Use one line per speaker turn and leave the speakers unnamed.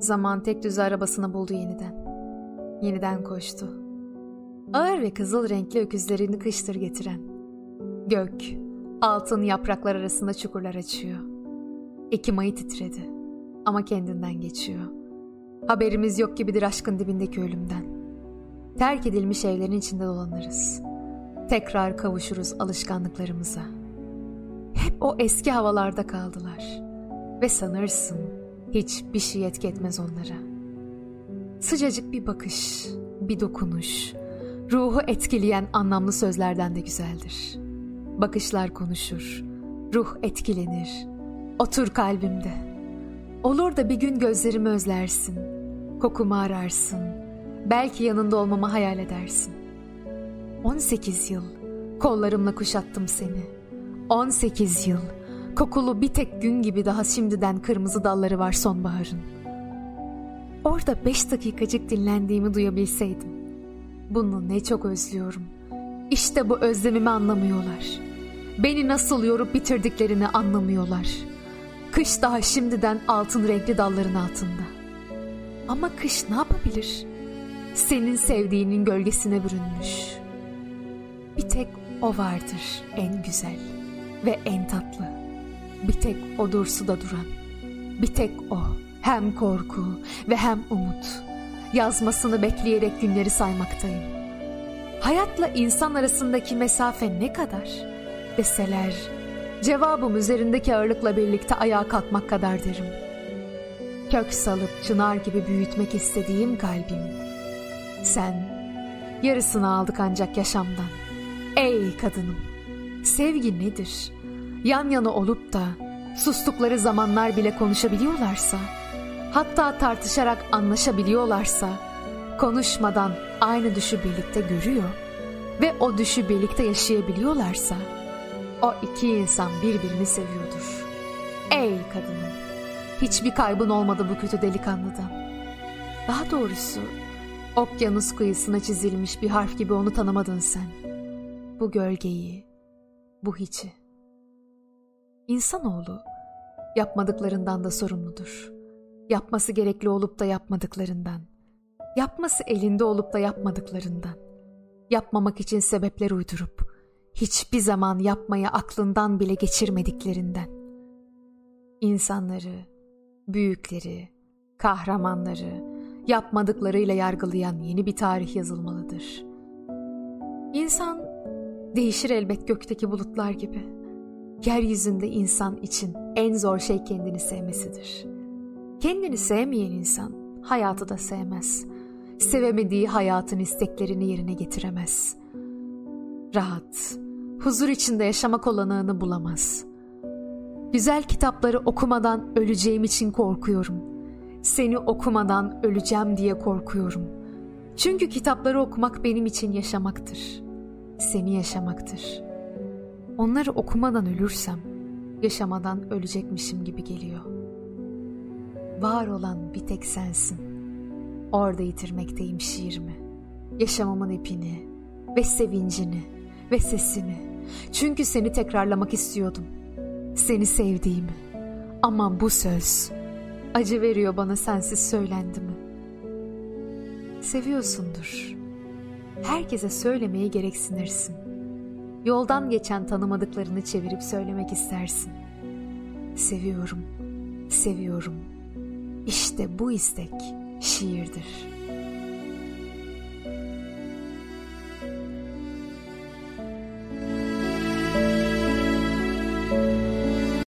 Zaman tek düz arabasını buldu yeniden. Yeniden koştu. Ağır ve kızıl renkli öküzlerini kıştır getiren. Gök, altın yapraklar arasında çukurlar açıyor. Ekim ayı titredi. Ama kendinden geçiyor. Haberimiz yok gibidir aşkın dibindeki ölümden. Terk edilmiş evlerin içinde dolanırız. Tekrar kavuşuruz alışkanlıklarımıza. Hep o eski havalarda kaldılar. Ve sanırsın hiçbir şey etki etmez onlara. Sıcacık bir bakış, bir dokunuş, ruhu etkileyen anlamlı sözlerden de güzeldir. Bakışlar konuşur, ruh etkilenir. Otur kalbimde. Olur da bir gün gözlerimi özlersin, kokumu ararsın, belki yanında olmamı hayal edersin. 18 yıl kollarımla kuşattım seni. 18 yıl kokulu bir tek gün gibi daha şimdiden kırmızı dalları var sonbaharın. Orada beş dakikacık dinlendiğimi duyabilseydim. Bunu ne çok özlüyorum. İşte bu özlemimi anlamıyorlar. Beni nasıl yorup bitirdiklerini anlamıyorlar. Kış daha şimdiden altın renkli dalların altında. Ama kış ne yapabilir? Senin sevdiğinin gölgesine bürünmüş. Bir tek o vardır en güzel ve en tatlı. Bir tek odur suda duran. Bir tek o. Hem korku ve hem umut. Yazmasını bekleyerek günleri saymaktayım. Hayatla insan arasındaki mesafe ne kadar? Deseler, cevabım üzerindeki ağırlıkla birlikte ayağa kalkmak kadar derim. Kök salıp çınar gibi büyütmek istediğim kalbim. Sen, yarısını aldık ancak yaşamdan. Ey kadınım, sevgi nedir? Yan yana olup da sustukları zamanlar bile konuşabiliyorlarsa, hatta tartışarak anlaşabiliyorlarsa, konuşmadan aynı düşü birlikte görüyor ve o düşü birlikte yaşayabiliyorlarsa, o iki insan birbirini seviyordur. Ey kadınım, hiçbir kaybın olmadı bu kötü delikanlıdan. Daha doğrusu, okyanus kıyısına çizilmiş bir harf gibi onu tanımadın sen. Bu gölgeyi, bu hiçi. İnsanoğlu yapmadıklarından da sorumludur. Yapması gerekli olup da yapmadıklarından. Yapması elinde olup da yapmadıklarından. Yapmamak için sebepler uydurup hiçbir zaman yapmaya aklından bile geçirmediklerinden. İnsanları, büyükleri, kahramanları yapmadıklarıyla yargılayan yeni bir tarih yazılmalıdır. İnsan değişir elbet gökteki bulutlar gibi.'' Yeryüzünde insan için en zor şey kendini sevmesidir. Kendini sevmeyen insan hayatı da sevmez. Sevemediği hayatın isteklerini yerine getiremez. Rahat, huzur içinde yaşamak olanağını bulamaz. Güzel kitapları okumadan öleceğim için korkuyorum. Seni okumadan öleceğim diye korkuyorum. Çünkü kitapları okumak benim için yaşamaktır. Seni yaşamaktır.'' Onları okumadan ölürsem yaşamadan ölecekmişim gibi geliyor. Var olan bir tek sensin. Orada yitirmekteyim şiirimi. Yaşamamın ipini ve sevincini ve sesini. Çünkü seni tekrarlamak istiyordum. Seni sevdiğimi. Ama bu söz acı veriyor bana sensiz söylendi mi? Seviyorsundur. Herkese söylemeye gereksinirsin Yoldan geçen tanımadıklarını çevirip söylemek istersin. Seviyorum, seviyorum. İşte bu istek şiirdir.''